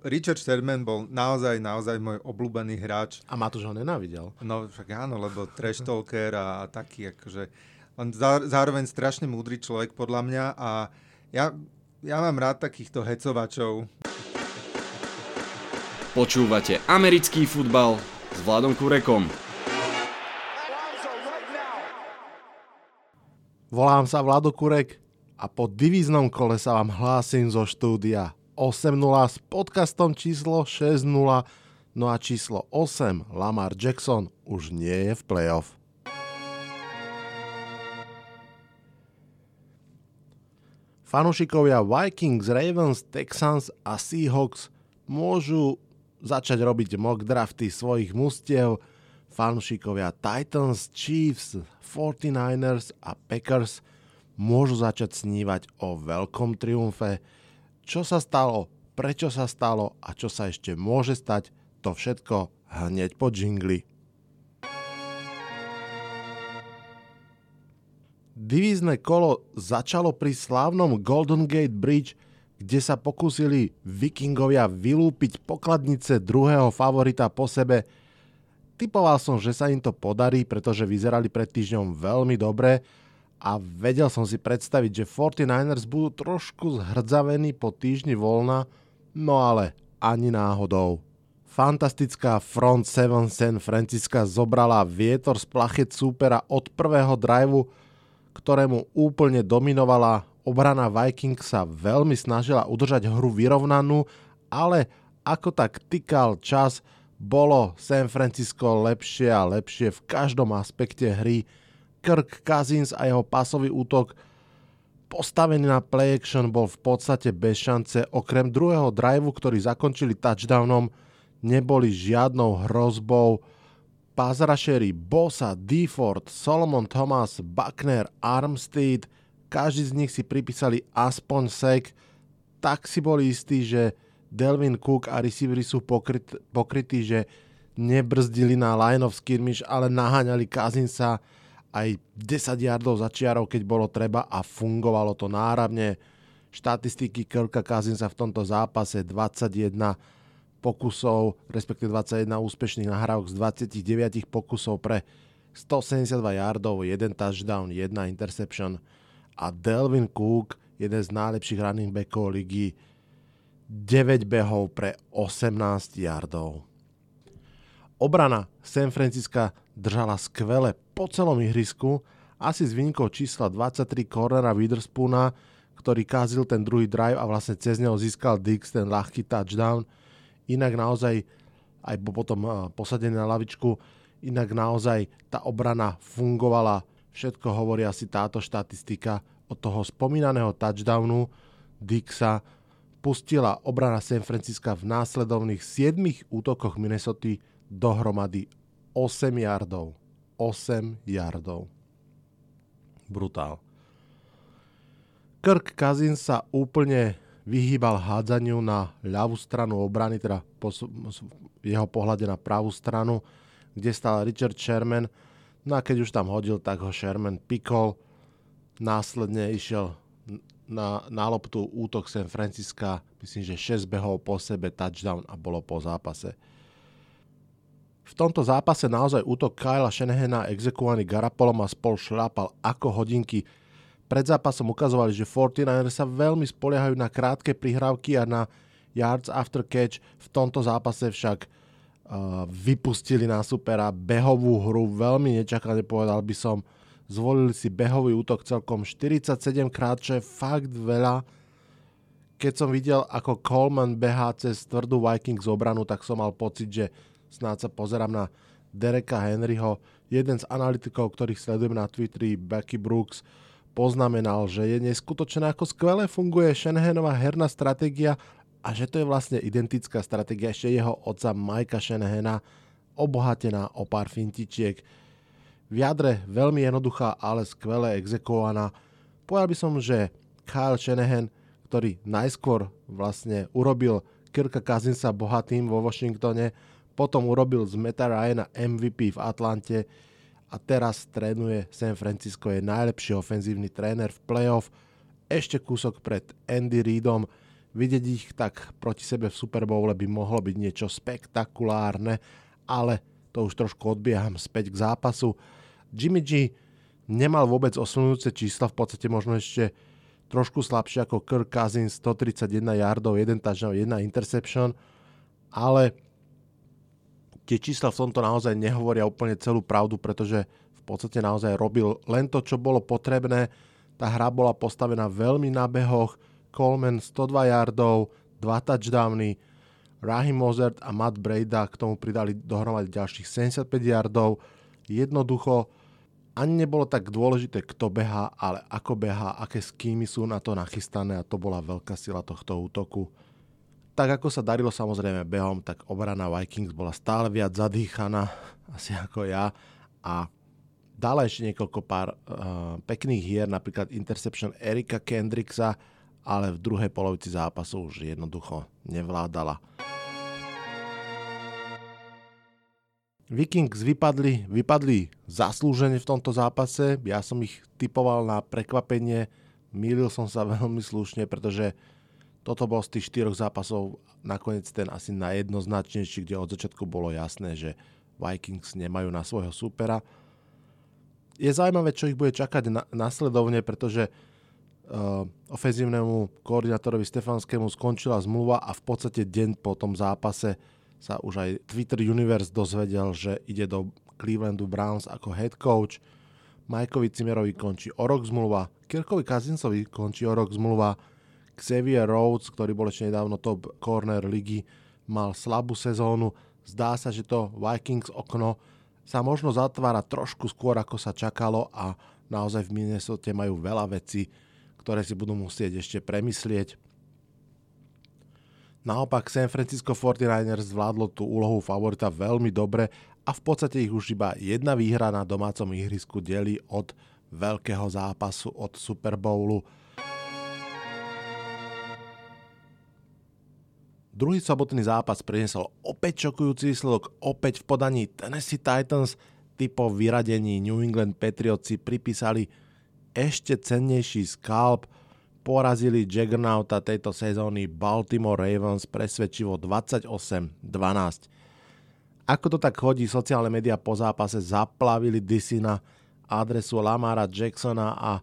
Richard Sherman bol naozaj, naozaj môj obľúbený hráč. A Matúš ho nenávidel. No však áno, lebo trash talker a, a taký akože... On zároveň strašne múdry človek podľa mňa a ja, ja mám rád takýchto hecovačov. Počúvate americký futbal s Vladom Kurekom. Volám sa Vlado Kurek a po divíznom kole sa vám hlásim zo štúdia 8.0 s podcastom číslo 6.0, no a číslo 8 Lamar Jackson už nie je v playoff. Fanúšikovia Vikings, Ravens, Texans a Seahawks môžu začať robiť mock drafty svojich mustiev. Fanúšikovia Titans, Chiefs, 49ers a Packers môžu začať snívať o veľkom triumfe. Čo sa stalo, prečo sa stalo a čo sa ešte môže stať, to všetko hneď po džingli. Divízne kolo začalo pri slávnom Golden Gate Bridge, kde sa pokúsili vikingovia vylúpiť pokladnice druhého favorita po sebe. Typoval som, že sa im to podarí, pretože vyzerali pred týždňom veľmi dobre, a vedel som si predstaviť, že 49ers budú trošku zhrdzavení po týždni voľna, no ale ani náhodou. Fantastická front 7 San Francisca zobrala vietor z plachet súpera od prvého driveu, ktorému úplne dominovala obrana Vikings sa veľmi snažila udržať hru vyrovnanú, ale ako tak tykal čas, bolo San Francisco lepšie a lepšie v každom aspekte hry, Kirk Cousins a jeho pasový útok postavený na play action bol v podstate bez šance. Okrem druhého driveu, ktorý zakončili touchdownom, neboli žiadnou hrozbou. Pazrašery, Bosa, Deford, Solomon Thomas, Buckner, Armstead, každý z nich si pripísali aspoň sek, tak si boli istí, že Delvin Cook a receivery sú pokryt, pokrytí, že nebrzdili na line of skirmish, ale naháňali Kazinsa aj 10 yardov za čiarou, keď bolo treba a fungovalo to náravne. Štatistiky Kirka Kazinsa v tomto zápase 21 pokusov, respektíve 21 úspešných nahrávok z 29 pokusov pre 172 yardov, 1 touchdown, 1 interception a Delvin Cook, jeden z najlepších running backov ligy, 9 behov pre 18 yardov. Obrana San Francisca držala skvele po celom ihrisku, asi s výnikou čísla 23 cornera Witherspoona, ktorý kázil ten druhý drive a vlastne cez neho získal Dix ten ľahký touchdown. Inak naozaj, aj potom eh, posadený na lavičku, inak naozaj tá obrana fungovala. Všetko hovorí asi táto štatistika od toho spomínaného touchdownu Dixa pustila obrana San Francisca v následovných 7 útokoch Minnesota dohromady 8 yardov. 8 yardov. Brutál. Kirk Cousins sa úplne vyhýbal hádzaniu na ľavú stranu obrany, teda po jeho pohľade na pravú stranu, kde stal Richard Sherman. No a keď už tam hodil, tak ho Sherman pikol. Následne išiel na, na loptu útok San Francisca, myslím, že 6 behov po sebe, touchdown a bolo po zápase. V tomto zápase naozaj útok Kyla Shanahana exekuovaný Garapolom a spol šlápal ako hodinky. Pred zápasom ukazovali, že 49ers sa veľmi spoliehajú na krátke prihrávky a na yards after catch. V tomto zápase však uh, vypustili na supera behovú hru. Veľmi nečakane povedal by som. Zvolili si behový útok celkom 47 krát, čo je fakt veľa. Keď som videl, ako Coleman behá cez tvrdú Vikings obranu, tak som mal pocit, že snáď sa pozerám na Dereka Henryho. Jeden z analytikov, ktorých sledujem na Twitteri, Becky Brooks, poznamenal, že je neskutočné, ako skvele funguje Shanahanová herná stratégia a že to je vlastne identická stratégia ešte jeho otca Majka Shanahana, obohatená o pár fintičiek. V jadre veľmi jednoduchá, ale skvele exekuovaná. Povedal by som, že Kyle Shanahan, ktorý najskôr vlastne urobil Kirka Kazinsa bohatým vo Washingtone, potom urobil z Meta Ryana MVP v Atlante a teraz trénuje San Francisco, je najlepší ofenzívny tréner v playoff, ešte kúsok pred Andy Reidom, Vidieť ich tak proti sebe v Super Bowle by mohlo byť niečo spektakulárne, ale to už trošku odbieham späť k zápasu. Jimmy G nemal vôbec oslňujúce čísla, v podstate možno ešte trošku slabšie ako Kirk Cousins, 131 yardov, 1 touchdown, 1 interception, ale tie čísla v tomto naozaj nehovoria úplne celú pravdu, pretože v podstate naozaj robil len to, čo bolo potrebné. Tá hra bola postavená veľmi na behoch, Coleman 102 yardov, 2 touchdowny, Rahim Mozert a Matt Breda k tomu pridali dohromady ďalších 75 yardov. Jednoducho ani nebolo tak dôležité, kto beha, ale ako beha, aké skýmy sú na to nachystané a to bola veľká sila tohto útoku. Tak ako sa darilo samozrejme behom, tak obrana Vikings bola stále viac zadýchaná, asi ako ja. A dala ešte niekoľko pár uh, pekných hier, napríklad interception Erika Kendricksa, ale v druhej polovici zápasu už jednoducho nevládala. Vikings vypadli, vypadli zaslúžene v tomto zápase. Ja som ich typoval na prekvapenie. Mýlil som sa veľmi slušne, pretože toto bol z tých štyroch zápasov nakoniec ten asi najjednoznačnejší, kde od začiatku bolo jasné, že Vikings nemajú na svojho supera. Je zaujímavé, čo ich bude čakať na, nasledovne, pretože uh, ofenzívnemu koordinátorovi Stefanskému skončila zmluva a v podstate deň po tom zápase sa už aj Twitter Universe dozvedel, že ide do Clevelandu Browns ako head coach. Mikeovi Cimerovi končí o rok zmluva, Kirkovi Kazinsovi končí o rok zmluva, Xavier Rhodes, ktorý bol ešte nedávno top corner ligy, mal slabú sezónu. Zdá sa, že to Vikings okno sa možno zatvára trošku skôr, ako sa čakalo a naozaj v Minnesota majú veľa vecí, ktoré si budú musieť ešte premyslieť. Naopak San Francisco 49ers zvládlo tú úlohu favorita veľmi dobre a v podstate ich už iba jedna výhra na domácom ihrisku delí od veľkého zápasu, od Super Bowlu. Druhý sobotný zápas priniesol opäť šokujúci výsledok, opäť v podaní Tennessee Titans, typo vyradení New England Patriots si pripísali ešte cennejší skalp, porazili Jaggernauta tejto sezóny Baltimore Ravens presvedčivo 28-12. Ako to tak chodí, sociálne médiá po zápase zaplavili disy na adresu Lamara Jacksona a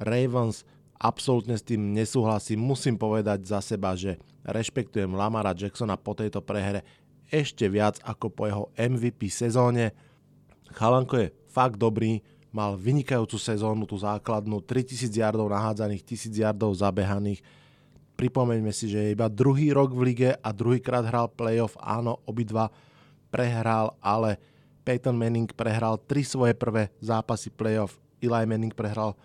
Ravens absolútne s tým nesúhlasím. Musím povedať za seba, že rešpektujem Lamara Jacksona po tejto prehre ešte viac ako po jeho MVP sezóne. Chalanko je fakt dobrý, mal vynikajúcu sezónu, tú základnú, 3000 yardov nahádzaných, 1000 yardov zabehaných. Pripomeňme si, že je iba druhý rok v lige a druhýkrát hral playoff. Áno, obidva prehral, ale Peyton Manning prehral tri svoje prvé zápasy playoff. Eli Manning prehral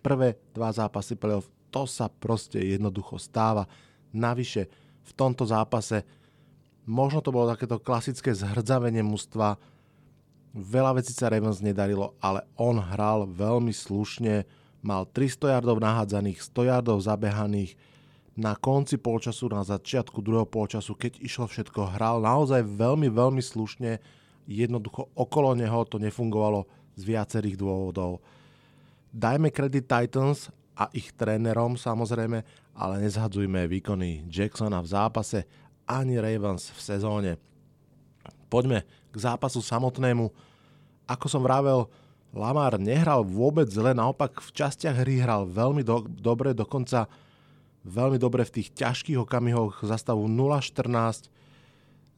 prvé dva zápasy playoff. To sa proste jednoducho stáva. Navyše v tomto zápase možno to bolo takéto klasické zhrdzavenie mužstva, Veľa vecí sa Ravens nedarilo, ale on hral veľmi slušne, mal 300 yardov nahádzaných, 100 yardov zabehaných, na konci polčasu, na začiatku druhého polčasu, keď išlo všetko, hral naozaj veľmi, veľmi slušne, jednoducho okolo neho to nefungovalo z viacerých dôvodov. Dajme kredit Titans a ich trénerom samozrejme, ale nezhadzujme výkony Jacksona v zápase ani Ravens v sezóne. Poďme k zápasu samotnému. Ako som vravel, Lamar nehral vôbec zle, naopak v častiach hry hral veľmi do, dobre, dokonca veľmi dobre v tých ťažkých okamihoch zastavu 0-14,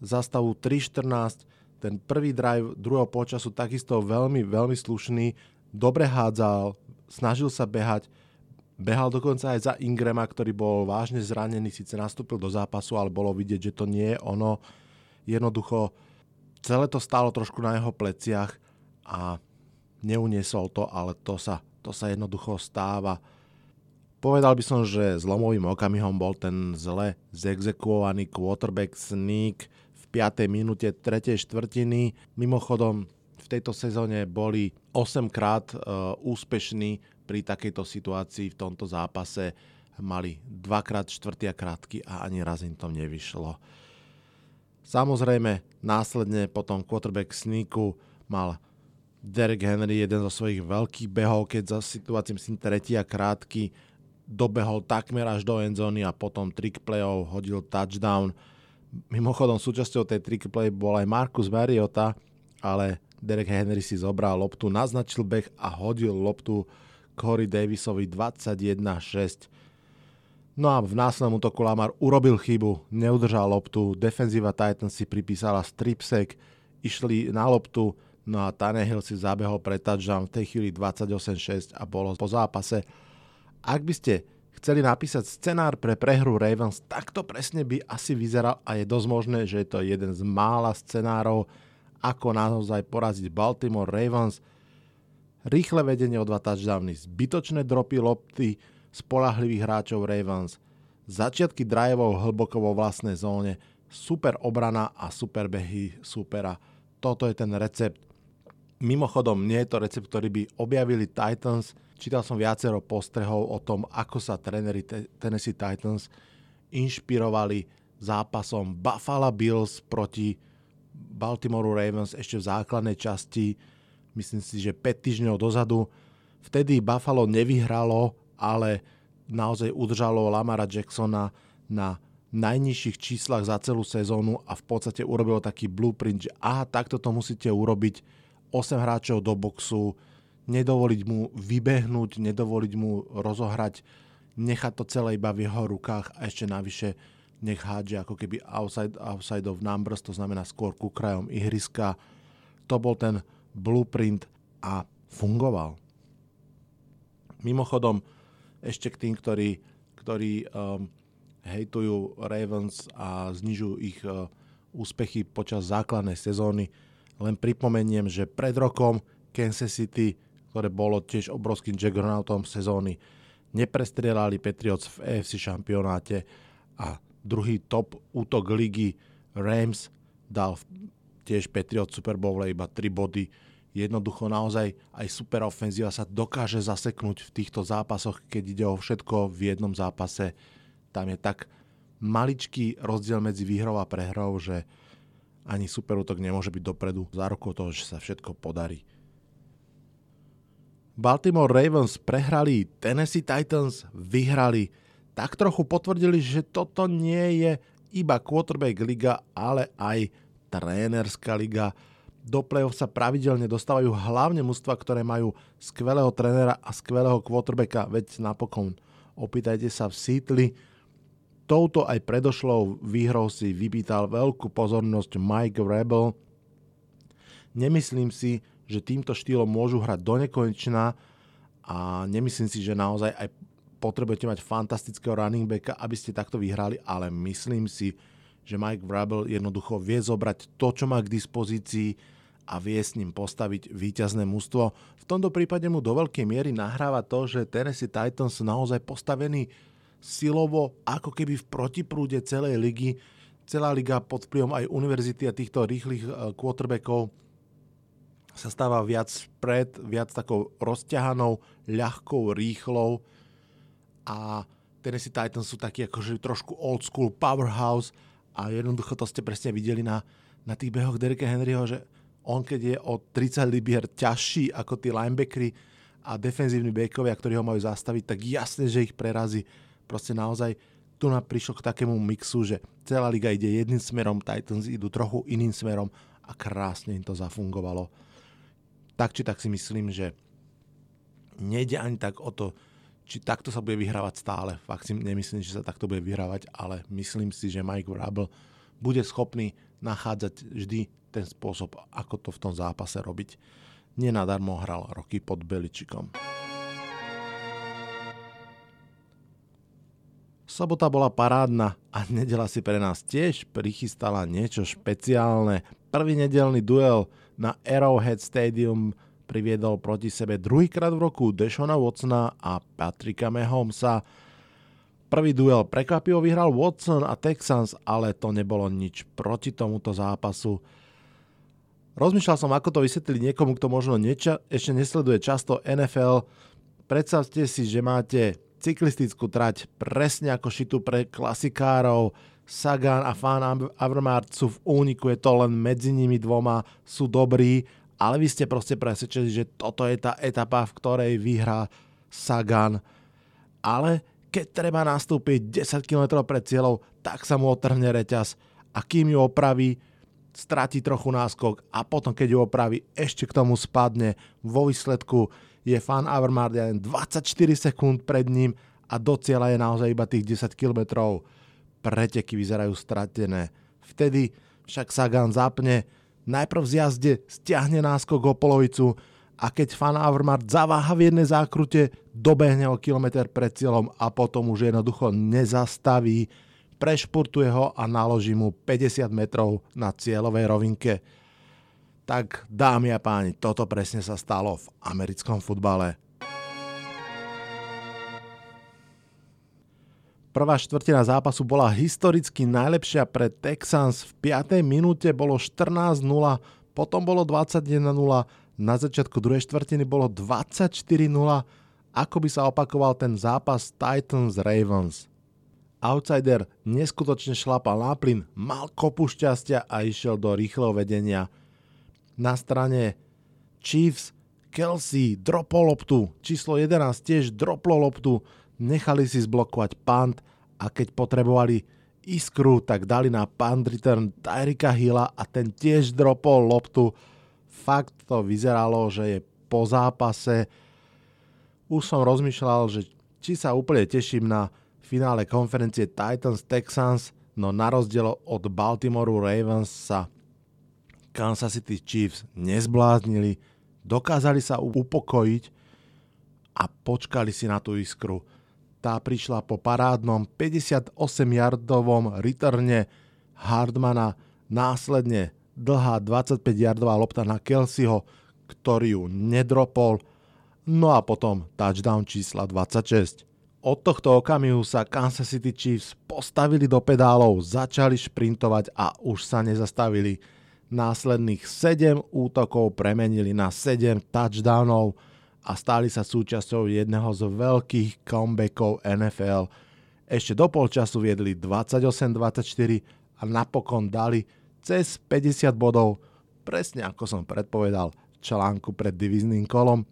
zastavu 3-14, ten prvý drive druhého počasu takisto veľmi, veľmi slušný, dobre hádzal, snažil sa behať, behal dokonca aj za Ingrama, ktorý bol vážne zranený, síce nastúpil do zápasu, ale bolo vidieť, že to nie je ono. Jednoducho celé to stálo trošku na jeho pleciach a neuniesol to, ale to sa, to sa jednoducho stáva. Povedal by som, že zlomovým okamihom bol ten zle zexekuovaný quarterback sneak v 5. minúte 3. štvrtiny. Mimochodom, v tejto sezóne boli 8 krát uh, úspešní pri takejto situácii v tomto zápase. Mali dvakrát a krátky a ani raz im to nevyšlo. Samozrejme, následne potom quarterback sneaku mal Derek Henry jeden zo svojich veľkých behov, keď za situácií myslím tretí a krátky dobehol takmer až do endzóny a potom trick playov hodil touchdown. Mimochodom súčasťou tej trick play bol aj Marcus Mariota, ale Derek Henry si zobral loptu, naznačil beh a hodil loptu Corey Davisovi 21-6. No a v následnom útoku Lamar urobil chybu, neudržal loptu, defenzíva Titans si pripísala stripsek, išli na loptu, no a Tannehill si zabehol pre touchdown v tej chvíli 28-6 a bolo po zápase ak by ste chceli napísať scenár pre prehru Ravens, tak to presne by asi vyzeral a je dosť možné, že je to jeden z mála scenárov, ako naozaj poraziť Baltimore Ravens. Rýchle vedenie o dva touchdowny, zbytočné dropy lopty spolahlivých hráčov Ravens, začiatky driveov hlboko vo vlastnej zóne, super obrana a super behy supera. Toto je ten recept. Mimochodom, nie je to recept, ktorý by objavili Titans, Čítal som viacero postrehov o tom, ako sa tréneri Tennessee Titans inšpirovali zápasom Buffalo Bills proti Baltimore Ravens ešte v základnej časti, myslím si, že 5 týždňov dozadu. Vtedy Buffalo nevyhralo, ale naozaj udržalo Lamara Jacksona na najnižších číslach za celú sezónu a v podstate urobilo taký blueprint, že aha, takto to musíte urobiť, 8 hráčov do boxu, nedovoliť mu vybehnúť, nedovoliť mu rozohrať, nechať to celé iba v jeho rukách a ešte navyše nech hádže ako keby outside, outside of numbers, to znamená skôr ku krajom ihriska. To bol ten blueprint a fungoval. Mimochodom, ešte k tým, ktorí, ktorí um, hejtujú Ravens a znižujú ich uh, úspechy počas základnej sezóny, len pripomeniem, že pred rokom Kansas City ktoré bolo tiež obrovským jaggernautom sezóny. Neprestrelali Patriots v AFC šampionáte a druhý top útok ligy Rams dal tiež Patriots Super Bowl iba 3 body. Jednoducho naozaj aj super ofenzíva sa dokáže zaseknúť v týchto zápasoch, keď ide o všetko v jednom zápase. Tam je tak maličký rozdiel medzi výhrou a prehrou, že ani super útok nemôže byť dopredu za rukou toho, že sa všetko podarí. Baltimore Ravens prehrali, Tennessee Titans vyhrali. Tak trochu potvrdili, že toto nie je iba quarterback liga, ale aj trénerská liga. Do play-off sa pravidelne dostávajú hlavne mužstva, ktoré majú skvelého trénera a skvelého quarterbacka, veď napokon opýtajte sa v Seattle. Touto aj predošlou výhrou si vypýtal veľkú pozornosť Mike Rebel. Nemyslím si, že týmto štýlom môžu hrať do nekonečna a nemyslím si, že naozaj aj potrebujete mať fantastického running backa, aby ste takto vyhrali, ale myslím si, že Mike Vrabel jednoducho vie zobrať to, čo má k dispozícii a vie s ním postaviť víťazné mužstvo. V tomto prípade mu do veľkej miery nahráva to, že Tennessee Titans sú naozaj postavení silovo ako keby v protiprúde celej ligy. Celá liga pod vplyvom aj univerzity a týchto rýchlych eh, quarterbackov sa stáva viac pred, viac takou rozťahanou, ľahkou, rýchlou a Tennessee Titans sú takí akože trošku old school powerhouse a jednoducho to ste presne videli na, na tých behoch Dereka Henryho, že on keď je o 30 libier ťažší ako tí linebackery a defenzívni backovia, ktorí ho majú zastaviť, tak jasne, že ich prerazí. Proste naozaj tu nám prišlo k takému mixu, že celá liga ide jedným smerom, Titans idú trochu iným smerom a krásne im to zafungovalo tak či tak si myslím, že nejde ani tak o to, či takto sa bude vyhrávať stále. Fakt si nemyslím, že sa takto bude vyhrávať, ale myslím si, že Mike Vrabel bude schopný nachádzať vždy ten spôsob, ako to v tom zápase robiť. Nenadarmo hral roky pod Beličikom. Sobota bola parádna a nedela si pre nás tiež prichystala niečo špeciálne. Prvý nedelný duel na Arrowhead Stadium priviedol proti sebe druhýkrát v roku Deshona Watsona a Patricka Mahomesa. Prvý duel prekvapivo vyhral Watson a Texans, ale to nebolo nič proti tomuto zápasu. Rozmýšľal som, ako to vysvetliť niekomu, kto možno neča- ešte nesleduje často NFL. Predstavte si, že máte cyklistickú trať presne ako šitú pre klasikárov, Sagan a Fan Avermaet sú v úniku, je to len medzi nimi dvoma, sú dobrí, ale vy ste proste presvedčili, že toto je tá etapa, v ktorej vyhrá Sagan. Ale keď treba nastúpiť 10 km pred cieľou, tak sa mu otrhne reťaz a kým ju opraví, stratí trochu náskok a potom, keď ju opraví, ešte k tomu spadne. Vo výsledku je fan Avermaet len 24 sekúnd pred ním a do cieľa je naozaj iba tých 10 km. Preteky vyzerajú stratené. Vtedy však Sagan zapne, najprv z jazde stiahne náskok o polovicu a keď fan Avermaet zaváha v jednej zákrute, dobehne o kilometr pred cieľom a potom už jednoducho nezastaví, prešportuje ho a naloží mu 50 metrov na cieľovej rovinke. Tak dámy a páni, toto presne sa stalo v americkom futbale. Prvá štvrtina zápasu bola historicky najlepšia pre Texans. V 5. minúte bolo 14-0, potom bolo 21-0, na začiatku druhej štvrtiny bolo 24-0, ako by sa opakoval ten zápas Titans-Ravens. Outsider neskutočne šlapal na plyn, mal kopu šťastia a išiel do rýchleho vedenia. Na strane Chiefs Kelsey dropol loptu, číslo 11 tiež droplo loptu, nechali si zblokovať punt a keď potrebovali iskru, tak dali na punt return Tyrika Hilla a ten tiež dropol loptu. Fakt to vyzeralo, že je po zápase. Už som rozmýšľal, že či sa úplne teším na finále konferencie Titans Texans, no na rozdiel od Baltimore Ravens sa Kansas City Chiefs nezbláznili, dokázali sa upokojiť a počkali si na tú iskru. Tá prišla po parádnom 58-jardovom reterne Hardmana, následne dlhá 25-yardová lopta na Kelseyho, ktorý ju nedropol, no a potom touchdown čísla 26. Od tohto okamihu sa Kansas City Chiefs postavili do pedálov, začali šprintovať a už sa nezastavili. Následných 7 útokov premenili na 7 touchdownov, a stali sa súčasťou jedného z veľkých comebackov NFL. Ešte do polčasu viedli 28-24 a napokon dali cez 50 bodov, presne ako som predpovedal článku pred divizným kolom.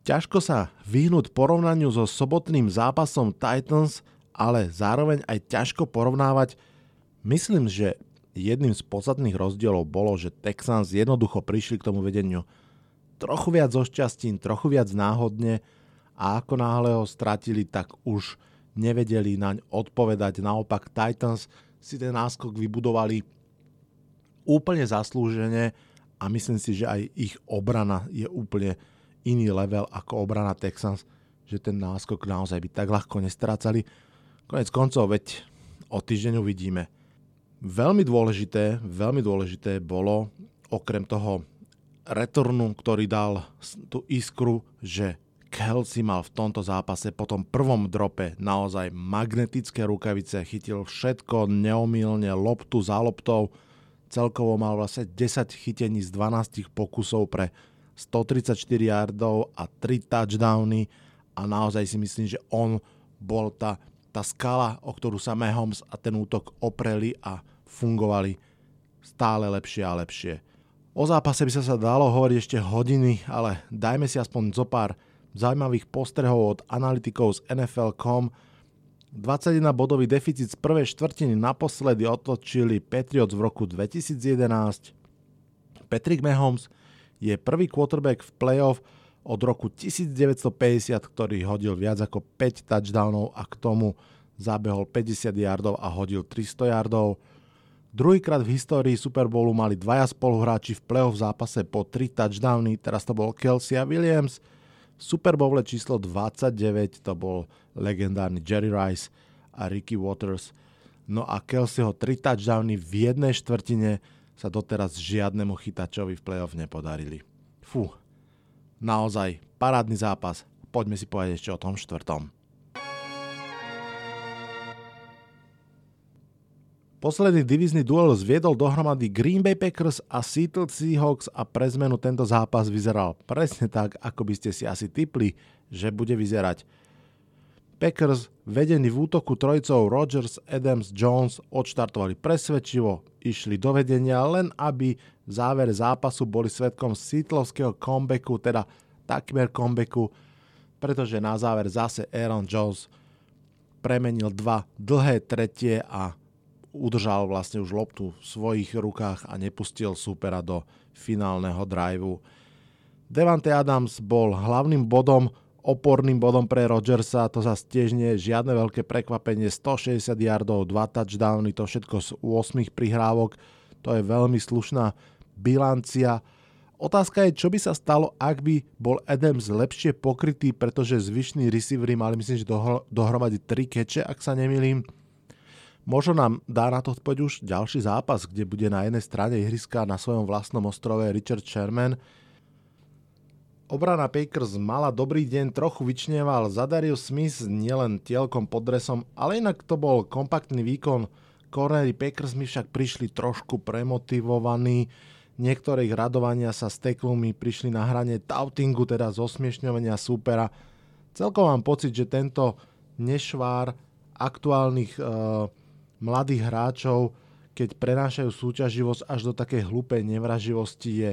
Ťažko sa vyhnúť porovnaniu so sobotným zápasom Titans, ale zároveň aj ťažko porovnávať. Myslím, že jedným z podstatných rozdielov bolo, že Texans jednoducho prišli k tomu vedeniu trochu viac so šťastím, trochu viac náhodne a ako náhle ho stratili, tak už nevedeli naň odpovedať. Naopak Titans si ten náskok vybudovali úplne zaslúžene a myslím si, že aj ich obrana je úplne iný level ako obrana Texans, že ten náskok naozaj by tak ľahko nestrácali. Konec koncov, veď o týždeň uvidíme. Veľmi dôležité, veľmi dôležité bolo, okrem toho returnu, ktorý dal tú iskru, že Kelsey mal v tomto zápase po tom prvom drope naozaj magnetické rukavice, chytil všetko neomilne, loptu za loptou, celkovo mal vlastne 10 chytení z 12 pokusov pre 134 yardov a 3 touchdowny a naozaj si myslím, že on bol tá, tá skala, o ktorú sa Mahomes a ten útok opreli a fungovali stále lepšie a lepšie. O zápase by sa sa dalo hovoriť ešte hodiny, ale dajme si aspoň zo pár zaujímavých postrehov od analytikov z NFL.com. 21-bodový deficit z prvej štvrtiny naposledy otočili Patriots v roku 2011. Patrick Mahomes je prvý quarterback v playoff od roku 1950, ktorý hodil viac ako 5 touchdownov a k tomu zabehol 50 yardov a hodil 300 yardov. Druhýkrát v histórii Super Bowlu mali dvaja spoluhráči v playoff zápase po 3 touchdowny, teraz to bol Kelsey a Williams. V Super Bowle číslo 29 to bol legendárny Jerry Rice a Ricky Waters. No a Kelseyho 3 touchdowny v jednej štvrtine sa doteraz žiadnemu chytačovi v playoff nepodarili. Fú, naozaj parádny zápas. Poďme si povedať ešte o tom štvrtom. Posledný divizný duel zviedol dohromady Green Bay Packers a Seattle Seahawks a pre zmenu tento zápas vyzeral presne tak, ako by ste si asi typli, že bude vyzerať. Packers, vedení v útoku trojcov Rodgers, Adams, Jones, odštartovali presvedčivo, išli do vedenia, len aby v závere zápasu boli svetkom Seattleovského comebacku, teda takmer comebacku, pretože na záver zase Aaron Jones premenil dva dlhé tretie a udržal vlastne už loptu v svojich rukách a nepustil supera do finálneho driveu. Devante Adams bol hlavným bodom, oporným bodom pre Rodgersa, to sa tiež žiadne veľké prekvapenie, 160 yardov, 2 touchdowny, to všetko z 8 prihrávok, to je veľmi slušná bilancia. Otázka je, čo by sa stalo, ak by bol Adams lepšie pokrytý, pretože zvyšní receivery mali myslím, že dohromady 3 keče, ak sa nemýlim. Možno nám dá na to odpoveď už ďalší zápas, kde bude na jednej strane ihriska na svojom vlastnom ostrove Richard Sherman, Obrana Packers mala dobrý deň, trochu vyčneval Zadarius Smith nielen tielkom pod dresom, ale inak to bol kompaktný výkon. Cornery Packers mi však prišli trošku premotivovaní, niektoré ich radovania sa s teklumi prišli na hrane tautingu, teda zosmiešňovania súpera. Celkom mám pocit, že tento nešvár aktuálnych e, mladých hráčov, keď prenášajú súťaživosť až do takej hlúpej nevraživosti je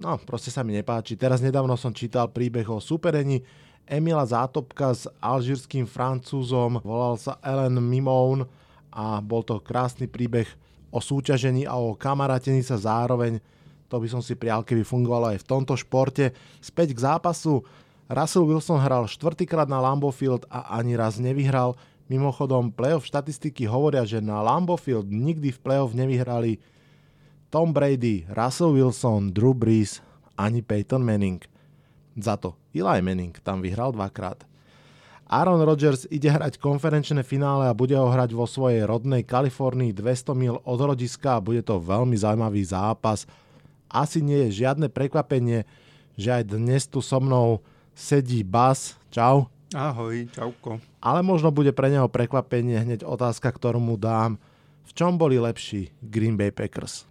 No, proste sa mi nepáči. Teraz nedávno som čítal príbeh o superení Emila Zátopka s alžírským francúzom. Volal sa Ellen Mimoun a bol to krásny príbeh o súťažení a o kamarátení sa zároveň. To by som si prial, keby fungovalo aj v tomto športe. Späť k zápasu. Russell Wilson hral štvrtýkrát na Lambeau Field a ani raz nevyhral. Mimochodom, playoff štatistiky hovoria, že na Lambeau Field nikdy v playoff nevyhrali Tom Brady, Russell Wilson, Drew Brees ani Peyton Manning. Za to Eli Manning tam vyhral dvakrát. Aaron Rodgers ide hrať konferenčné finále a bude ho hrať vo svojej rodnej Kalifornii 200 mil od rodiska a bude to veľmi zaujímavý zápas. Asi nie je žiadne prekvapenie, že aj dnes tu so mnou sedí Bas. Čau. Ahoj, čauko. Ale možno bude pre neho prekvapenie hneď otázka, ktorú mu dám. V čom boli lepší Green Bay Packers?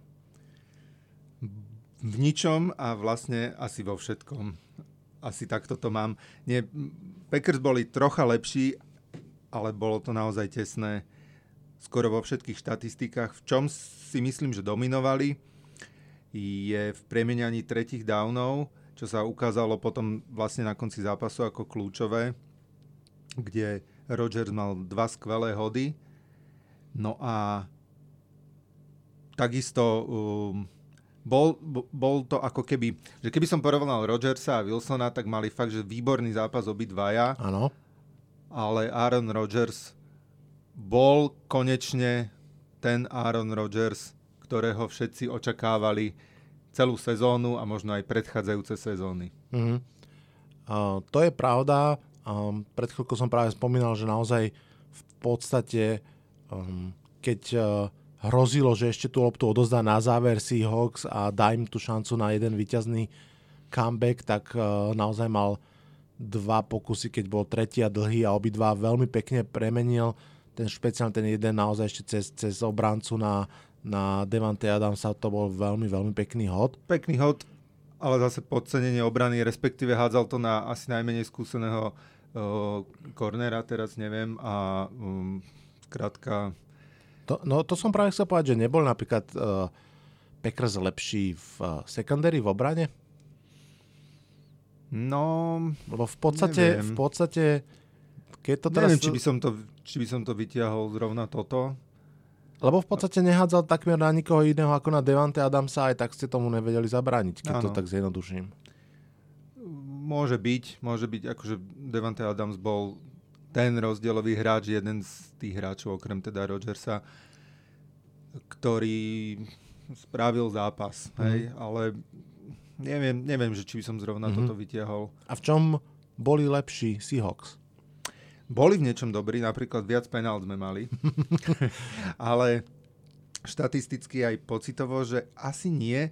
v ničom a vlastne asi vo všetkom. Asi takto to mám. Nie, Packers boli trocha lepší, ale bolo to naozaj tesné skoro vo všetkých štatistikách. V čom si myslím, že dominovali, je v premienianí tretich downov, čo sa ukázalo potom vlastne na konci zápasu ako kľúčové, kde Rodgers mal dva skvelé hody. No a takisto um, bol, bol to ako keby, že keby som porovnal Rodgersa a Wilsona, tak mali fakt, že výborný zápas obidvaja. Áno. Ale Aaron Rodgers bol konečne ten Aaron Rodgers, ktorého všetci očakávali celú sezónu a možno aj predchádzajúce sezóny. Mm-hmm. Uh, to je pravda. Um, pred chvíľkou som práve spomínal, že naozaj v podstate, um, keď uh, hrozilo, že ešte tú loptu odozdá na záver Seahawks a dá im tú šancu na jeden vyťazný comeback, tak uh, naozaj mal dva pokusy, keď bol tretí a dlhý a obidva veľmi pekne premenil. Ten špeciálne, ten jeden naozaj ešte cez, cez obrancu na, na Devante Adamsa, to bol veľmi, veľmi pekný hod. Pekný hod, ale zase podcenenie obrany, respektíve hádzal to na asi najmenej skúseného kornera, teraz neviem, a um, skrátka to, no to som práve chcel povedať, že nebol napríklad uh, Packers lepší v uh, secondary, v obrane? No, Lebo v podstate, v podstate keď to teraz... Neviem, či by, som to, či by som to vytiahol zrovna toto. Lebo v podstate nehádzal takmer na nikoho iného ako na Devante Adamsa, aj tak ste tomu nevedeli zabrániť, keď ano. to tak zjednoduším. Môže byť, môže byť, akože Devante Adams bol ten rozdielový hráč, jeden z tých hráčov, okrem teda Rodgersa, ktorý spravil zápas, mm. hej, ale neviem, neviem, že či by som zrovna mm-hmm. toto vytiahol. A v čom boli lepší Seahawks? Boli v niečom dobrí, napríklad viac penál sme mali, ale štatisticky aj pocitovo, že asi nie,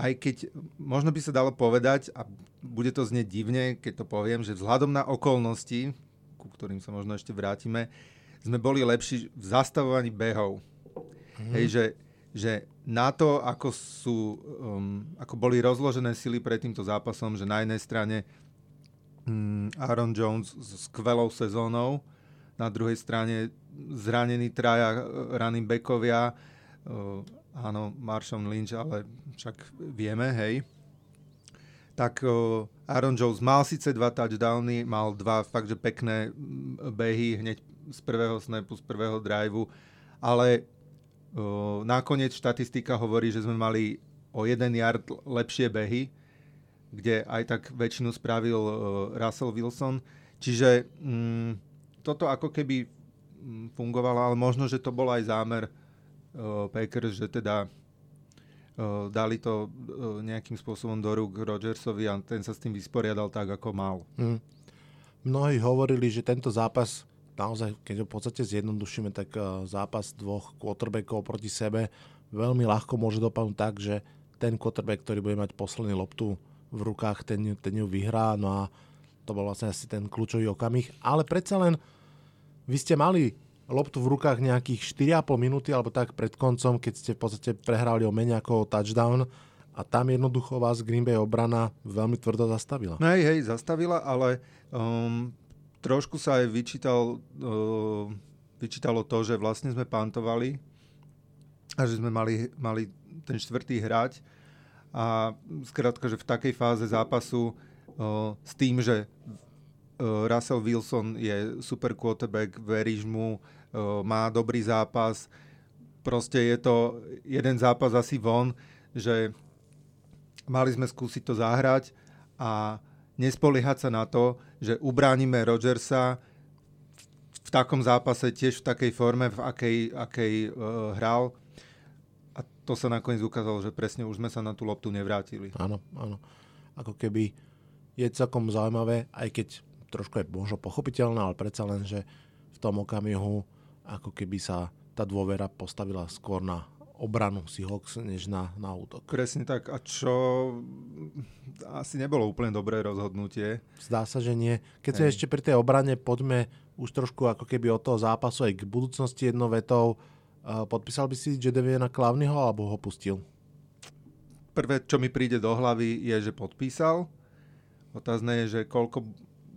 aj keď možno by sa dalo povedať, a bude to znieť divne, keď to poviem, že vzhľadom na okolnosti, ku ktorým sa možno ešte vrátime, sme boli lepší v zastavovaní behov. Mm. Hej, že, že na to, ako, sú, um, ako boli rozložené sily pred týmto zápasom, že na jednej strane Aaron Jones s skvelou sezónou, na druhej strane zranení traja uh, running backovia, uh, áno, Marshall Lynch, ale však vieme, hej, tak Aaron Jones mal síce dva touchdowny, mal dva fakt, že pekné behy hneď z prvého snapu, z prvého driveu, ale nakoniec štatistika hovorí, že sme mali o jeden yard lepšie behy, kde aj tak väčšinu spravil uh, Russell Wilson. Čiže um, toto ako keby um, fungovalo, ale možno, že to bol aj zámer uh, Packers, že teda uh, dali to uh, nejakým spôsobom do rúk Rodgersovi a ten sa s tým vysporiadal tak, ako mal. Mm. Mnohí hovorili, že tento zápas naozaj, keď ho v podstate zjednodušíme, tak uh, zápas dvoch quarterbackov proti sebe veľmi ľahko môže dopadnúť tak, že ten quarterback, ktorý bude mať posledný loptu v rukách, ten, ten ju vyhrá, no a to bol vlastne asi ten kľúčový okamih. Ale predsa len vy ste mali loptu v rukách nejakých 4,5 minúty alebo tak pred koncom, keď ste v podstate prehrali o menej ako touchdown a tam jednoducho vás Green Bay obrana veľmi tvrdo zastavila. Hej, hej, zastavila, ale um, trošku sa aj vyčítal, uh, vyčítalo to, že vlastne sme pantovali a že sme mali, mali ten štvrtý hrať a skrátka, že v takej fáze zápasu s tým, že Russell Wilson je super quarterback, veríš mu, má dobrý zápas, proste je to jeden zápas asi von, že mali sme skúsiť to zahrať a nespoliehať sa na to, že ubránime Rodgersa v takom zápase, tiež v takej forme, v akej, akej uh, hral to sa nakoniec ukázalo, že presne už sme sa na tú loptu nevrátili. Áno, áno. Ako keby je celkom zaujímavé, aj keď trošku je možno pochopiteľné, ale predsa len, že v tom okamihu ako keby sa tá dôvera postavila skôr na obranu Seahawks, než na, na útok. Presne tak. A čo asi nebolo úplne dobré rozhodnutie. Zdá sa, že nie. Keď sme ešte pri tej obrane, poďme už trošku ako keby od toho zápasu aj k budúcnosti jednou vetou. Podpísal by si Jedeviena Klavnyho alebo ho pustil? Prvé, čo mi príde do hlavy, je, že podpísal. Otázne je, že koľko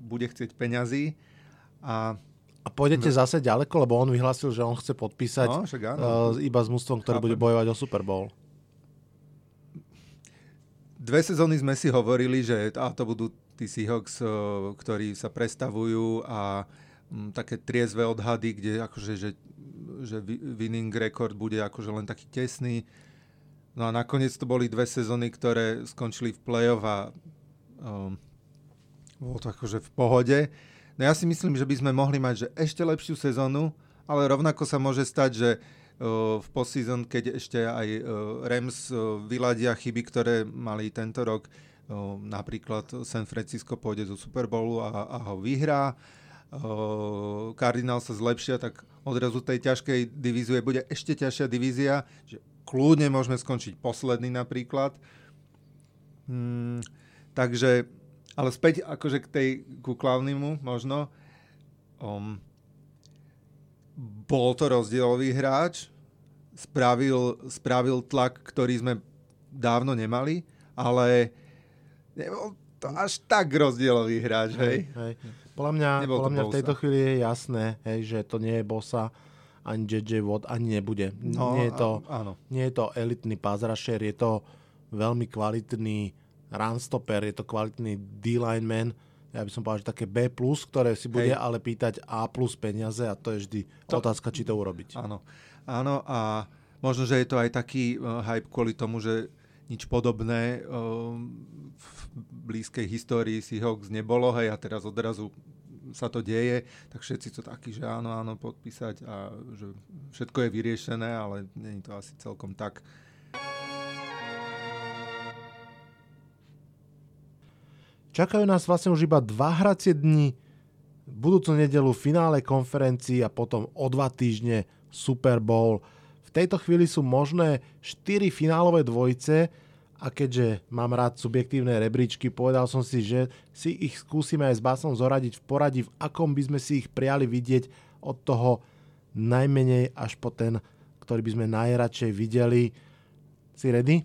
bude chcieť peňazí. A a pôjdete no. zase ďaleko, lebo on vyhlásil, že on chce podpísať no, však áno. uh, iba s mústvom, ktoré Chápem. bude bojovať o Super Bowl. Dve sezóny sme si hovorili, že a to budú tí Seahawks, uh, ktorí sa prestavujú a um, také triezve odhady, kde akože, že že winning record bude akože len taký tesný. No a nakoniec to boli dve sezóny, ktoré skončili v play-off a um, bolo to akože v pohode. No ja si myslím, že by sme mohli mať že ešte lepšiu sezónu, ale rovnako sa môže stať, že uh, v postseason, keď ešte aj uh, Rams uh, vyladia chyby, ktoré mali tento rok, uh, napríklad San Francisco pôjde zo Super Bowlu a, a ho vyhrá, Cardinal sa zlepšia, tak odrazu tej ťažkej divízie bude ešte ťažšia divízia, že kľudne môžeme skončiť posledný napríklad. Hmm, takže, ale späť akože k tej, ku Klavnimu možno, um, bol to rozdielový hráč, spravil, spravil tlak, ktorý sme dávno nemali, ale nebol to až tak rozdielový hráč, hej? hej, hej. Podľa mňa, podľa mňa v tejto chvíli je jasné, hej, že to nie je bossa, ani JJ Watt, ani nebude. No, nie, je to, áno. nie je to elitný rusher, je to veľmi kvalitný runstopper, je to kvalitný D-lineman, ja by som povedal, že také B+, ktoré si bude Hej. ale pýtať A plus peniaze a to je vždy to, otázka, či to urobiť. Áno. Áno a možno, že je to aj taký uh, hype kvôli tomu, že nič podobné uh, v blízkej histórii Seahawks nebolo, hej, a teraz odrazu sa to deje, tak všetci sú takí, že áno, áno, podpísať a že všetko je vyriešené, ale je to asi celkom tak. Čakajú nás vlastne už iba dva hracie dni, budúcu nedelu finále konferencií a potom o dva týždne Super Bowl. Tejto chvíli sú možné 4 finálové dvojice, a keďže mám rád subjektívne rebríčky, povedal som si, že si ich skúsime aj s Basom zoradiť v poradí, v akom by sme si ich prijali vidieť od toho najmenej až po ten, ktorý by sme najradšej videli. Si ready?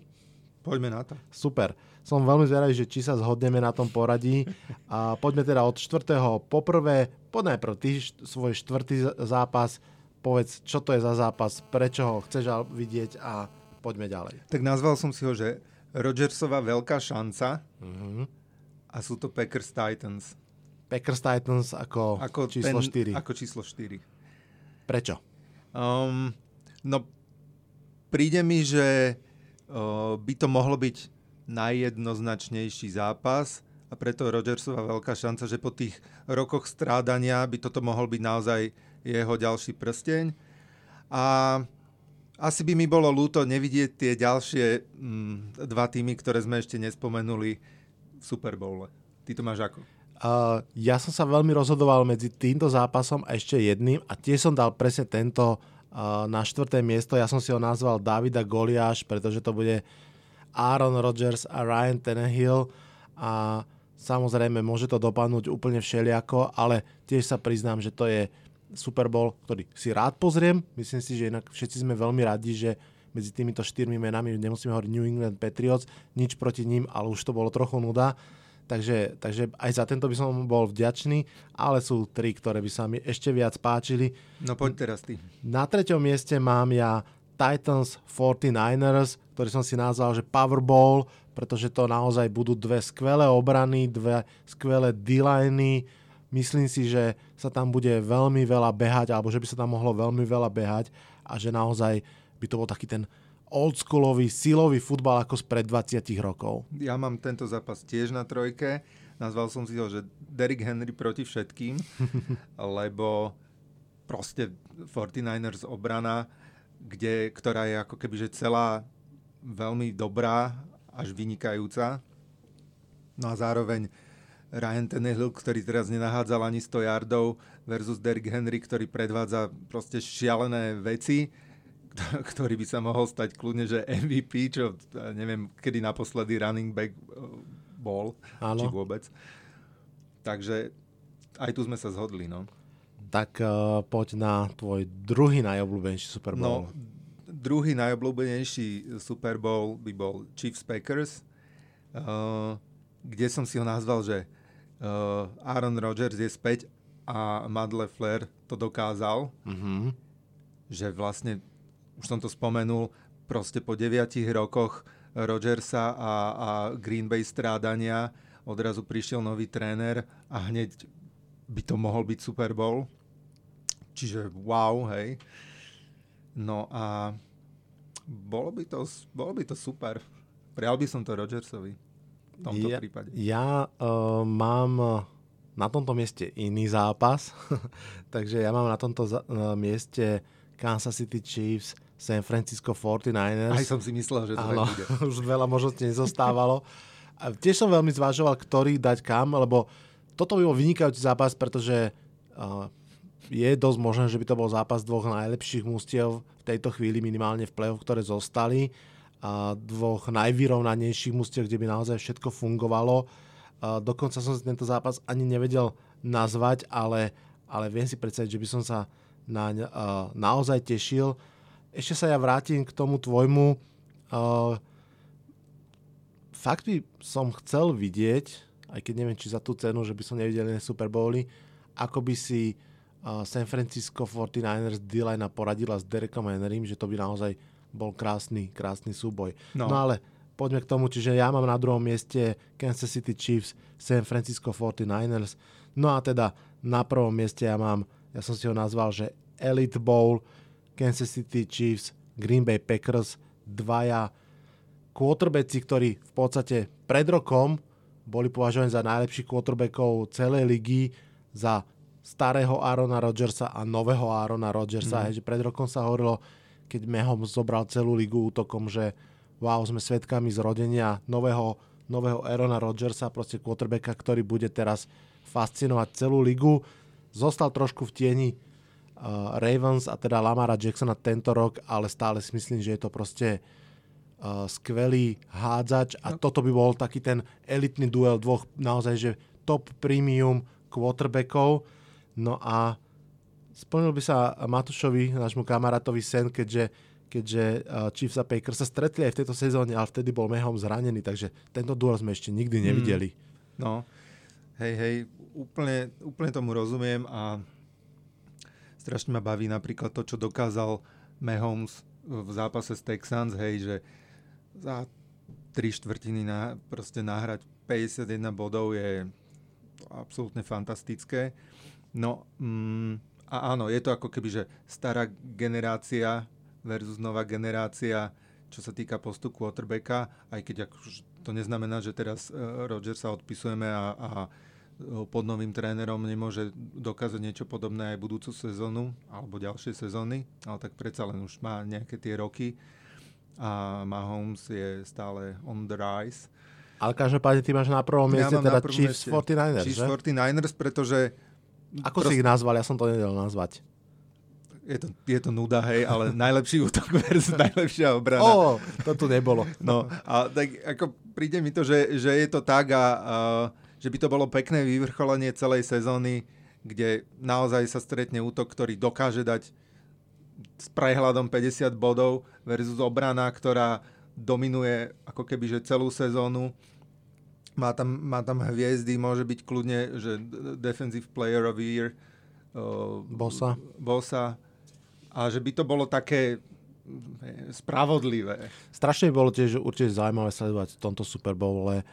Poďme na to. Super. Som veľmi zvedavý, že či sa zhodneme na tom poradí. A poďme teda od čtvrtého. Poprvé, poď najprv ty svoj štvrtý zápas. Povedz, čo to je za zápas, prečo ho chceš vidieť a poďme ďalej. Tak nazval som si ho, že Rodgersová veľká šanca mm-hmm. a sú to Packers Titans. Packers Titans ako, ako číslo ten, 4. Ako číslo 4. Prečo? Um, no, príde mi, že uh, by to mohlo byť najjednoznačnejší zápas a preto Rodgersová veľká šanca, že po tých rokoch strádania by toto mohol byť naozaj jeho ďalší prsteň. A asi by mi bolo ľúto nevidieť tie ďalšie mm, dva týmy, ktoré sme ešte nespomenuli v Super Bowle. Ty to máš ako? Uh, ja som sa veľmi rozhodoval medzi týmto zápasom a ešte jedným a tiež som dal presne tento uh, na štvrté miesto. Ja som si ho nazval Davida Goliáš, pretože to bude Aaron Rodgers a Ryan Tannehill a samozrejme môže to dopadnúť úplne všeliako, ale tiež sa priznám, že to je Super Bowl, ktorý si rád pozriem. Myslím si, že inak všetci sme veľmi radi, že medzi týmito štyrmi menami nemusíme hovoriť New England Patriots, nič proti ním, ale už to bolo trochu nuda Takže, takže aj za tento by som bol vďačný, ale sú tri, ktoré by sa mi ešte viac páčili. No poď teraz ty. Na treťom mieste mám ja Titans 49ers, ktorý som si nazval, že Powerball, pretože to naozaj budú dve skvelé obrany, dve skvelé d Myslím si, že sa tam bude veľmi veľa behať, alebo že by sa tam mohlo veľmi veľa behať a že naozaj by to bol taký ten oldschoolový, silový futbal ako spred 20 rokov. Ja mám tento zápas tiež na trojke. Nazval som si ho, že Derrick Henry proti všetkým, lebo proste 49ers obrana, kde, ktorá je ako keby že celá veľmi dobrá, až vynikajúca. No a zároveň Ryan Tannehill, ktorý teraz nenahádzal ani 100 yardov versus Derrick Henry, ktorý predvádza proste šialené veci ktorý by sa mohol stať kľudne, že MVP, čo neviem, kedy naposledy running back eh, bol, Áno. či vôbec. Takže aj tu sme sa zhodli, no. Tak uh, poď na tvoj druhý najobľúbenejší Super Bowl. No, druhý najobľúbenejší Super Bowl by bol Chiefs Packers, uh, kde som si ho nazval, že uh, Aaron Rodgers je späť a Matt LeFleur to dokázal. Mm-hmm. Že vlastne už som to spomenul, proste po deviatich rokoch Rodgersa a, a Green Bay strádania odrazu prišiel nový tréner a hneď by to mohol byť Super Bowl. Čiže wow, hej. No a bolo by to, bolo by to super. Prial by som to Rodgersovi v tomto ja, prípade. Ja uh, mám na tomto mieste iný zápas, takže ja mám na tomto za, uh, mieste Kansas City Chiefs San Francisco 49ers. Aj som si myslel, že to Áno, bude. už veľa možností nezostávalo. A tiež som veľmi zvažoval, ktorý dať kam, lebo toto by bol vynikajúci zápas, pretože uh, je dosť možné, že by to bol zápas dvoch najlepších mústiev v tejto chvíli, minimálne v play ktoré zostali. A dvoch najvyrovnanejších mústiev, kde by naozaj všetko fungovalo. A dokonca som si tento zápas ani nevedel nazvať, ale, ale viem si predstaviť, že by som sa na, uh, naozaj tešil ešte sa ja vrátim k tomu tvojmu. Uh, fakt by som chcel vidieť, aj keď neviem, či za tú cenu, že by som nevidel iné Super Bowly, ako by si uh, San Francisco 49ers d poradila s Derekom Henrym, že to by naozaj bol krásny, krásny súboj. No. no ale poďme k tomu, čiže ja mám na druhom mieste Kansas City Chiefs, San Francisco 49ers, no a teda na prvom mieste ja mám, ja som si ho nazval, že Elite Bowl, Kansas City Chiefs, Green Bay Packers, dvaja quarterbacki, ktorí v podstate pred rokom boli považovaní za najlepších quarterbackov celej ligy, za starého Arona Rodgersa a nového Arona Rodgersa. Mm. Hej, že pred rokom sa hovorilo, keď Mehom zobral celú ligu útokom, že wow, sme svetkami zrodenia nového, nového Arona Rodgersa, proste quarterbacka, ktorý bude teraz fascinovať celú ligu. Zostal trošku v tieni uh, Ravens a teda Lamara Jacksona tento rok, ale stále si myslím, že je to proste uh, skvelý hádzač a no. toto by bol taký ten elitný duel dvoch naozaj, že top premium quarterbackov. No a splnil by sa Matušovi, nášmu kamarátovi sen, keďže, keďže uh, Chiefs a Packers sa stretli aj v tejto sezóne, ale vtedy bol Mehom zranený, takže tento duel sme ešte nikdy nevideli. Hmm. No, hej, hej, úplne, úplne tomu rozumiem a strašne ma baví napríklad to, čo dokázal Mahomes v zápase s Texans, hej, že za tri štvrtiny na, proste nahrať 51 bodov je absolútne fantastické. No mm, a áno, je to ako keby, že stará generácia versus nová generácia, čo sa týka postu quarterbacka, aj keď ako, to neznamená, že teraz uh, Rodgersa odpisujeme a, a pod novým trénerom nemôže dokázať niečo podobné aj budúcu sezónu alebo ďalšie sezóny, ale tak predsa len už má nejaké tie roky a Mahomes je stále on the rise. Ale každopádne ty máš na prvom mieste ja teda Chiefs mieste 49ers, Chiefs že? 49ers, pretože... Ako prost... si ich nazval? Ja som to nedal nazvať. Je to, je to nuda, hej, ale najlepší útok versus najlepšia obrana. Ó, to tu nebolo. No, a tak ako príde mi to, že, že je to tak a uh, že by to bolo pekné vyvrcholenie celej sezóny, kde naozaj sa stretne útok, ktorý dokáže dať s prehľadom 50 bodov versus obrana, ktorá dominuje ako keby že celú sezónu. Má tam, má tam hviezdy, môže byť kľudne, že Defensive Player of Year uh, Bosa. Bosa. A že by to bolo také spravodlivé. Strašne bolo tiež určite zaujímavé sledovať v tomto Super Bowle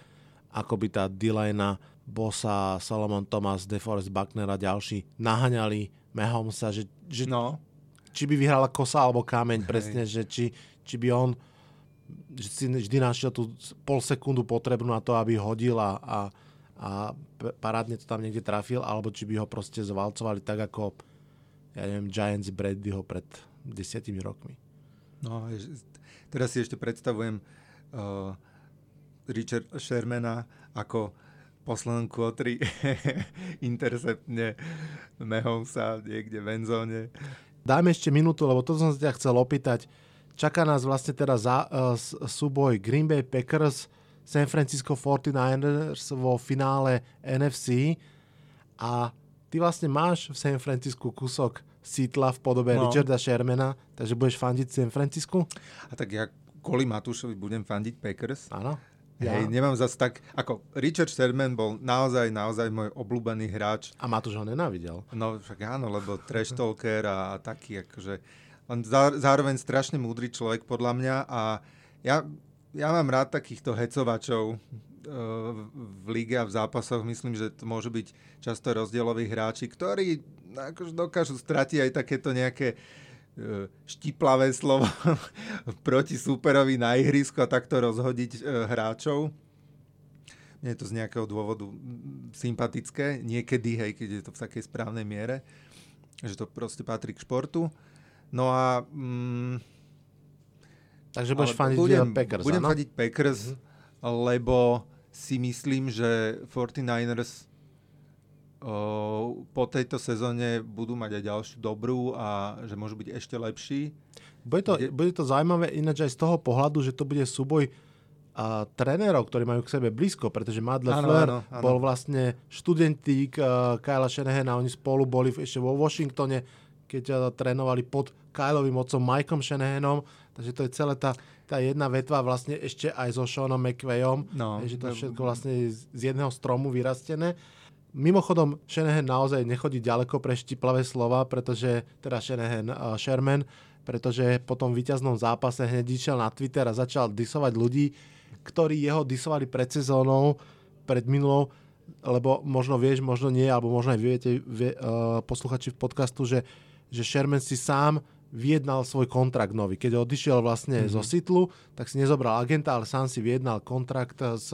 ako by tá D-line Bosa, Solomon Thomas, DeForest Buckner a ďalší naháňali Mahomesa, že, že no. či by vyhrala kosa alebo kameň, Hej. presne, že či, či by on si vždy našiel tú pol sekundu potrebnú na to, aby hodil a, a, a parádne to tam niekde trafil, alebo či by ho proste zvalcovali tak, ako ja neviem, Giants Bradyho pred desiatimi rokmi. No, teraz si ešte predstavujem uh, Richard Shermana ako poslednom kvotri interceptne sa niekde v enzóne. Dáme ešte minútu, lebo to som sa ťa chcel opýtať. Čaká nás vlastne teda za, uh, súboj Green Bay Packers, San Francisco 49ers vo finále NFC a ty vlastne máš v San Francisco kúsok sítla v podobe no. Richarda Shermana, takže budeš fandiť San Francisco? A tak ja kvôli Matúšovi budem fandiť Packers. Áno. Ja. Hej, nemám zase tak, ako Richard Sherman bol naozaj, naozaj môj obľúbený hráč. A Matúš ho nenávidel. No však áno, lebo trash talker a, a taký, akože, on zároveň strašne múdry človek podľa mňa a ja, ja mám rád takýchto hecovačov uh, v lige a v zápasoch. Myslím, že to môžu byť často rozdieloví hráči, ktorí akože dokážu stratiť aj takéto nejaké E, štiplavé slovo proti súperovi na ihrisku a takto rozhodiť e, hráčov. Mne je to z nejakého dôvodu sympatické, niekedy, hej, keď je to v takej správnej miere, že to proste patrí k športu. No a... Mm, Takže budeš fandiť budem, Packers, Budem ano? fandiť Packers, lebo si myslím, že 49ers po tejto sezóne budú mať aj ďalšiu dobrú a že môžu byť ešte lepší. Bude to, Kde... bude to zaujímavé ináč aj z toho pohľadu, že to bude súboj a trénerov, ktorí majú k sebe blízko, pretože Matt LeFleur bol vlastne študentík uh, Kyla Shanahana, oni spolu boli ešte vo Washingtone, keď trénovali pod Kylovým otcom Mikeom Shanahanom, takže to je celá tá, tá jedna vetva vlastne ešte aj so Seanom McVayom, no, že to všetko vlastne z jedného stromu vyrastené. Mimochodom, Shanahan naozaj nechodí ďaleko pre štiplavé slova, pretože, teda Shanahan, uh, Sherman, pretože po tom víťaznom zápase hneď išiel na Twitter a začal disovať ľudí, ktorí jeho disovali pred sezónou, pred minulou, lebo možno vieš, možno nie, alebo možno aj viete, vie, uh, posluchači v podcastu, že, že Sherman si sám vyjednal svoj kontrakt nový. Keď odišiel vlastne mm-hmm. zo Sitlu, tak si nezobral agenta, ale sám si vyjednal kontrakt s,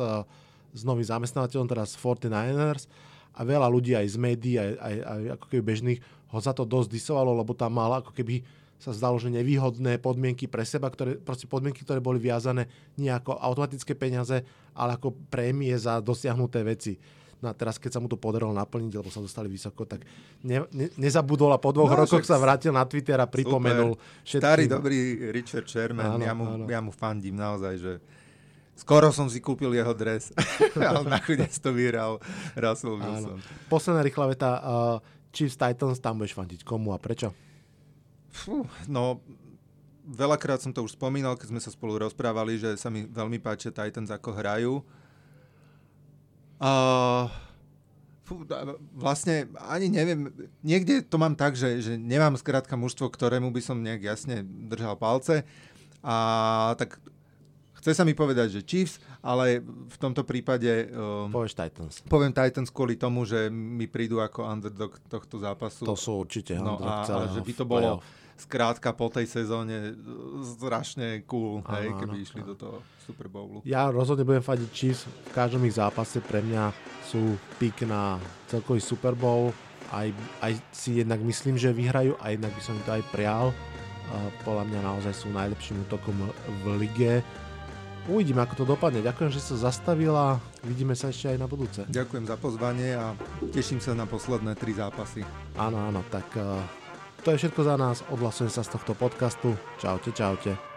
s novým zamestnávateľom, teraz 49ers a veľa ľudí aj z médií, aj, aj, aj ako keby bežných ho za to dosť disovalo, lebo tam mal ako keby sa zdalo, že nevýhodné podmienky pre seba, ktoré, proste podmienky, ktoré boli viazané nie ako automatické peniaze, ale ako prémie za dosiahnuté veci. No a teraz, keď sa mu to podarilo naplniť, lebo sa dostali vysoko, tak ne, ne, nezabudol a po dvoch no, rokoch sa vrátil na Twitter a pripomenul všetkým. Starý dobrý Richard Sherman, áno, ja, mu, áno. ja mu fandím naozaj, že Skoro som si kúpil jeho dres, ale nakoniec to vyhral Russell Wilson. Áno. Posledná rýchla veta. Uh, Chiefs Titans, tam budeš fandiť komu a prečo? Fú, no, veľakrát som to už spomínal, keď sme sa spolu rozprávali, že sa mi veľmi páčia Titans, ako hrajú. Uh, fú, vlastne ani neviem, niekde to mám tak, že, že nemám skrátka mužstvo, ktorému by som nejak jasne držal palce. A tak chce sa mi povedať, že Chiefs, ale v tomto prípade um, Povieš Titans. poviem Titans kvôli tomu, že mi prídu ako underdog tohto zápasu. To sú určite no underdog a, a že by to bolo playoff. Skrátka po tej sezóne uh, strašne cool, Áno, hej, áno, keby išli do toho Super Bowlu. Ja rozhodne budem fadiť Chiefs v každom ich zápase. Pre mňa sú pík na celkový Super Bowl. Aj, aj si jednak myslím, že vyhrajú a jednak by som im to aj prial. A podľa mňa naozaj sú najlepším útokom v lige. Uvidíme, ako to dopadne. Ďakujem, že sa zastavila. Vidíme sa ešte aj na budúce. Ďakujem za pozvanie a teším sa na posledné tri zápasy. Áno, áno, tak uh, to je všetko za nás. Odhlasujem sa z tohto podcastu. Čaute, čaute.